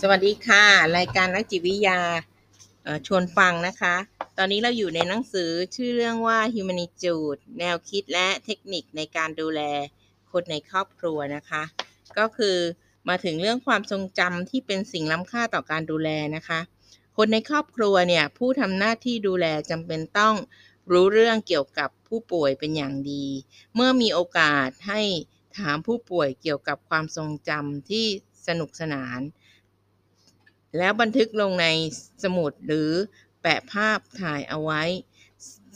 สวัสดีค่ะ รายการนักจิตวิทยาชวนฟังนะคะ ตอนนี้เราอยู่ในหนังสือชื่อเรื่องว่า Humanitude แนวคิดและเทคนิคในการดูแลคนในครอบครัวนะคะ ก็คือมาถึงเรื่องความทรงจำที่เป็นสิ่งล้ำค่าต่อการดูแลนะคะ คนในครอบครัวเนี่ยผู้ทำหน้าที่ดูแลจำเป็นต้องรู้เรื่องเกี่ยวกับผู้ป่วยเป็นอย่างดี เมื่อมีโอกาสให้ถามผู้ป่วยเกี่ยวกับความทรงจำที่สนุกสนาน แล้วบันทึกลงในสมุดหรือแปะภาพถ่ายเอาไว้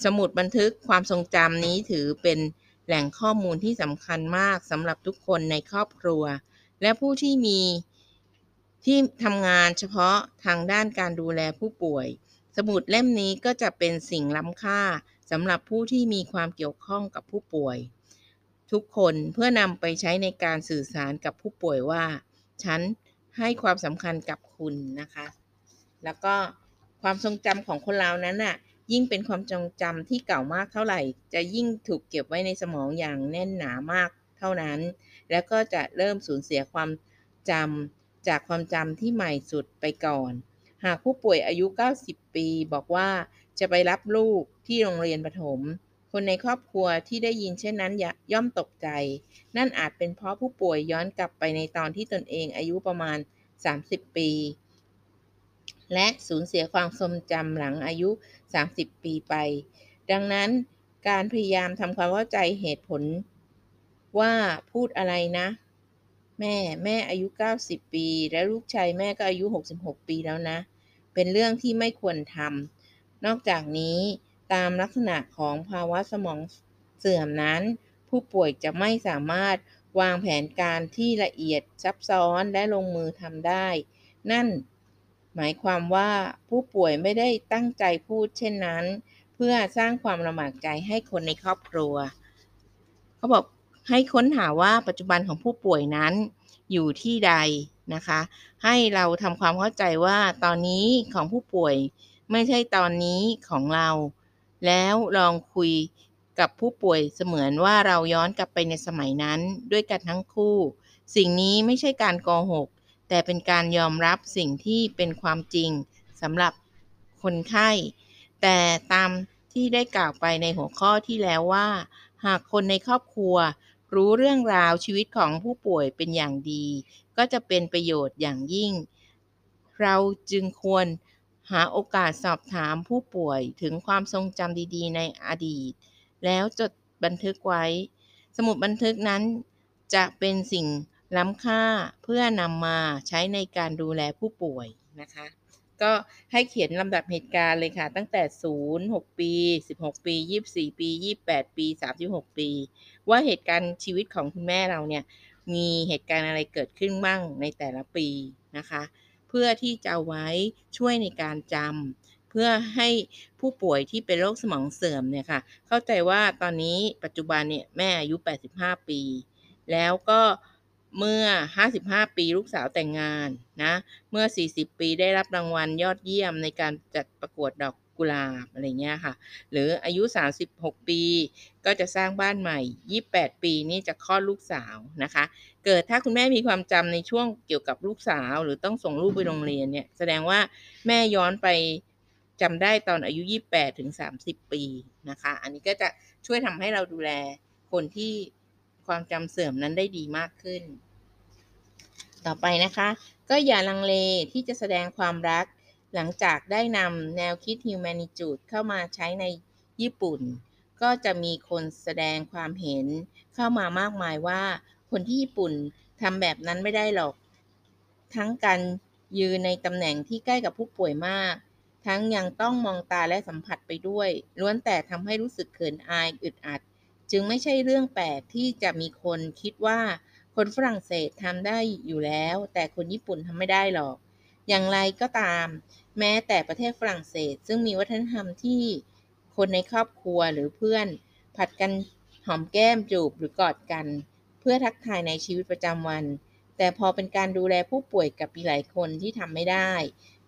สมุดบันทึกความทรงจำนี้ถือเป็นแหล่งข้อมูลที่สำคัญมากสำหรับทุกคนในครอบครัว และผู้ที่มีที่ทำงานเฉพาะทางด้านการดูแลผู้ป่วย สมุดเล่มนี้ก็จะเป็นสิ่งล้ำค่าสำหรับผู้ที่มีความเกี่ยวข้องกับผู้ป่วย ทุกคนเพื่อนำไปใช้ในการสื่อสารกับผู้ป่วยว่า ฉัน ให้ความสำคัญกับคุณนะคะ แล้วก็ความทรงจำของคนเรานั้นน่ะ ยิ่งเป็นความทรงจำที่เก่ามากเท่าไหร่ จะยิ่งถูกเก็บไว้ในสมองอย่างแน่นหนามากเท่านั้น แล้วก็จะเริ่มสูญเสียความจำจากความจำที่ใหม่สุดไปก่อน หากผู้ป่วยอายุ 90 ปีบอกว่าจะไปรับลูกที่โรงเรียนประถม คนในครอบครัวที่ได้ยินเช่นนั้นย่อมตกใจ นั่นอาจเป็นเพราะผู้ป่วยย้อนกลับไปในตอนที่ตนเองอายุประมาณ 30 ปี และสูญเสียความทรงจำหลังอายุ 30 ปีไป ดังนั้นการพยายามทำความเข้าใจเหตุผลว่าพูดอะไรนะ แม่แม่อายุ 90 ปี และลูกชายแม่ก็อายุ 66 ปีแล้วนะ เป็นเรื่องที่ไม่ควรทำนอกจากนี้ตามลักษณะของภาวะสมองเสื่อมนั้น ผู้ป่วยจะไม่สามารถ วางแผนการที่ละเอียดซับซ้อนและลงมือทำได้ นั่นหมายความว่าผู้ป่วยไม่ได้ตั้งใจพูดเช่นนั้น เพื่อสร้างความลำบากใจให้คนในครอบครัว เขาบอกให้ค้นหาว่าปัจจุบันของผู้ป่วยนั้นอยู่ที่ใดนะคะ ให้เราทำความเข้าใจว่าตอนนี้ของผู้ป่วยไม่ใช่ตอนนี้ของเรา แล้วลองคุย กับผู้ป่วยเสมือนว่าเราย้อนกลับไปในสมัยนั้นด้วยกันทั้งคู่ สิ่งนี้ไม่ใช่การโกหก แต่เป็นการยอมรับสิ่งที่เป็นความจริงสำหรับคนไข้ แต่ตามที่ได้กล่าวไปในหัวข้อที่แล้วว่า หากคนในครอบครัว รู้เรื่องราวชีวิตของผู้ป่วยเป็นอย่างดี ก็จะเป็นประโยชน์อย่างยิ่ง เราจึงควรหาโอกาสสอบถามผู้ป่วยถึงความทรงจำดี ๆ ในอดีต แล้วจดบันทึกไว้ สมุดบันทึกนั้น จะเป็นสิ่งล้ำค่าเพื่อนำมาใช้ในการดูแลผู้ป่วยนะคะ ก็ให้เขียนลำดับเหตุการณ์เลยค่ะ ตั้งแต่ 0 6 ปี 16 ปี 24 ปี 28 ปี 36 ปี ว่าเหตุการณ์ชีวิตของคุณแม่เราเนี่ย มีเหตุการณ์อะไรเกิดขึ้นบ้างในแต่ละปีนะคะ เพื่อที่จะไว้ช่วยในการจำ พื่อให้ผู้ป่วยที่เป็นโรคสมองเสื่อมเนี่ยค่ะ เข้าใจว่าตอนนี้ปัจจุบันเนี่ยแม่อายุ 85 ปี แล้วก็เมื่อ 55 ปีลูกสาวแต่งงานนะ เมื่อ 40 ปีได้รับรางวัลยอดเยี่ยมในการจัดประกวดดอกกุหลาบอะไรเงี้ยค่ะ หรืออายุ 36 ปี ก็จะสร้างบ้านใหม่ 28 ปีนี่จะคลอดลูกสาวนะคะ เกิดถ้าคุณแม่มีความจำในช่วงเกี่ยวกับลูกสาว หรือต้องส่งลูกไปโรงเรียนเนี่ย แสดงว่าแม่ย้อนไป จำได้ตอนอายุ 28ถึง30 ปีนะคะ อันนี้ก็จะช่วยทำให้เราดูแลคนที่ความจำเสื่อมนั้นได้ดีมากขึ้น ต่อไปนะคะ ก็อย่าลังเลที่จะแสดงความรักหลังจากได้นำแนวคิด Humanitude เข้ามาใช้ในญี่ปุ่น ก็จะมีคนแสดงความเห็นเข้ามามากมายว่า คนที่ญี่ปุ่นทำแบบนั้นไม่ได้หรอก ทั้งการยืนในตำแหน่งที่ใกล้กับผู้ป่วยมาก ทั้งยังต้องมองตาและสัมผัสไปด้วย ล้วนแต่ทำให้รู้สึกเขินอายอึดอัด จึงไม่ใช่เรื่องแปลกที่จะมีคนคิดว่าคนฝรั่งเศสทำได้อยู่แล้ว แต่คนญี่ปุ่นทำไม่ได้หรอก อย่างไรก็ตาม แม้แต่ประเทศฝรั่งเศสซึ่งมีวัฒนธรรมที่คนในครอบครัวหรือเพื่อน ผัดกันหอมแก้มจูบหรือกอดกัน เพื่อทักทายในชีวิตประจำวัน แต่พอเป็นการดูแลผู้ป่วยกับมีหลายคนที่ทำไม่ได้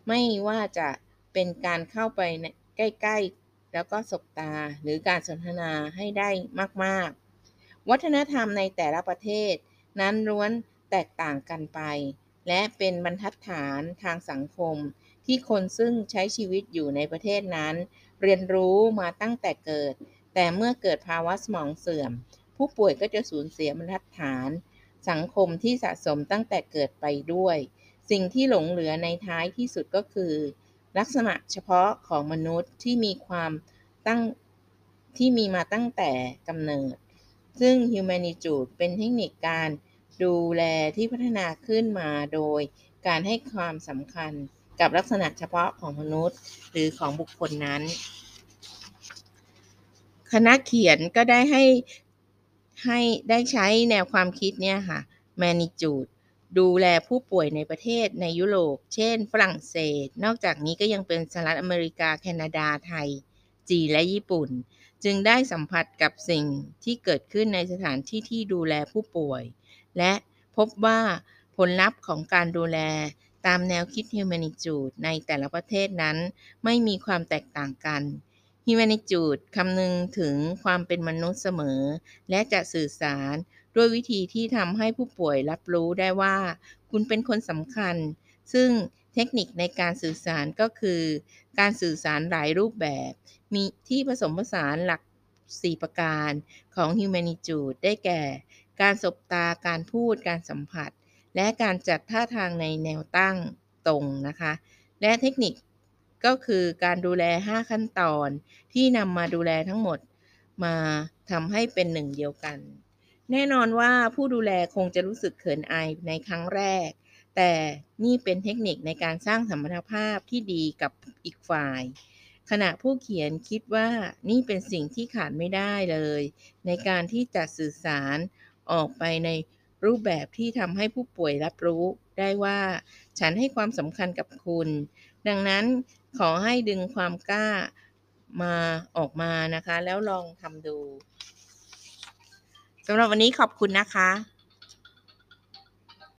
ไม่ว่าจะ เป็นการเข้าไปใกล้ ๆ แล้วก็สบตาหรือการสนทนาให้ได้มาก ๆ วัฒนธรรมในแต่ละประเทศ นั้นล้วนแตกต่างกันไป และเป็นบรรทัดฐานทางสังคม ที่คนซึ่งใช้ชีวิตอยู่ในประเทศนั้น เรียนรู้มาตั้งแต่เกิด แต่เมื่อเกิดภาวะสมองเสื่อม ผู้ป่วยก็จะสูญเสียบรรทัดฐาน สังคมที่สะสมตั้งแต่เกิดไปด้วย สิ่งที่หลงเหลือในท้ายที่สุดก็คือ ลักษณะเฉพาะของมนุษย์ที่มีความตั้งที่มีมาตั้งแต่กำเนิด ซึ่ง Humanitude เป็นเทคนิคการดูแลที่พัฒนาขึ้นมาโดยการให้ความสำคัญกับลักษณะเฉพาะของมนุษย์หรือของบุคคลนั้น คณะเขียนก็ได้ให้ให้ได้ใช้แนวความคิดเนี่ยค่ะ manitude ดูแลผู้ป่วยในประเทศในยุโรป เช่น ฝรั่งเศส นอกจากนี้ก็ยังเป็นสหรัฐอเมริกา แคนาดา ไทย จีน และญี่ปุ่น จึงได้สัมผัสกับสิ่งที่เกิดขึ้นในสถานที่ที่ดูแลผู้ป่วย และพบว่าผลลัพธ์ของการดูแลตามแนวคิด Humanitude ในแต่ละประเทศนั้น ไม่มีความแตกต่างกัน Humanitude คำนึงถึงความเป็นมนุษย์เสมอ และจะสื่อสาร ด้วยวิธีที่ทำให้ผู้ป่วยรับรู้ได้ว่า คุณเป็นคนสำคัญ ซึ่งเทคนิคในการสื่อสารก็คือ การสื่อสารหลายรูปแบบ มีที่ผสมผสานหลัก 4 ประการของ Humanitude ได้แก่ การสบตา การพูด การสัมผัส และการจัดท่าทางในแนวตั้งตรงนะคะ และเทคนิคก็คือการดูแล 5 ขั้นตอนที่นำมาดูแลทั้งหมดมาทำให้เป็นหนึ่งเดียวกัน แน่นอนว่าผู้ดูแลคงจะรู้สึกเขินอายในครั้งแรก แต่นี่เป็นเทคนิคในการสร้างสัมพันธภาพที่ดีกับอีกฝ่าย ขณะผู้เขียนคิดว่านี่เป็นสิ่งที่ขาดไม่ได้เลย ในการที่จะสื่อสารออกไปในรูปแบบที่ทำให้ผู้ป่วยรับรู้ได้ว่า ฉันให้ความสำคัญกับคุณ ดังนั้นขอให้ดึงความกล้ามาออกมานะคะ แล้วลองทำดู สำหรับวันนี้ขอบคุณนะคะ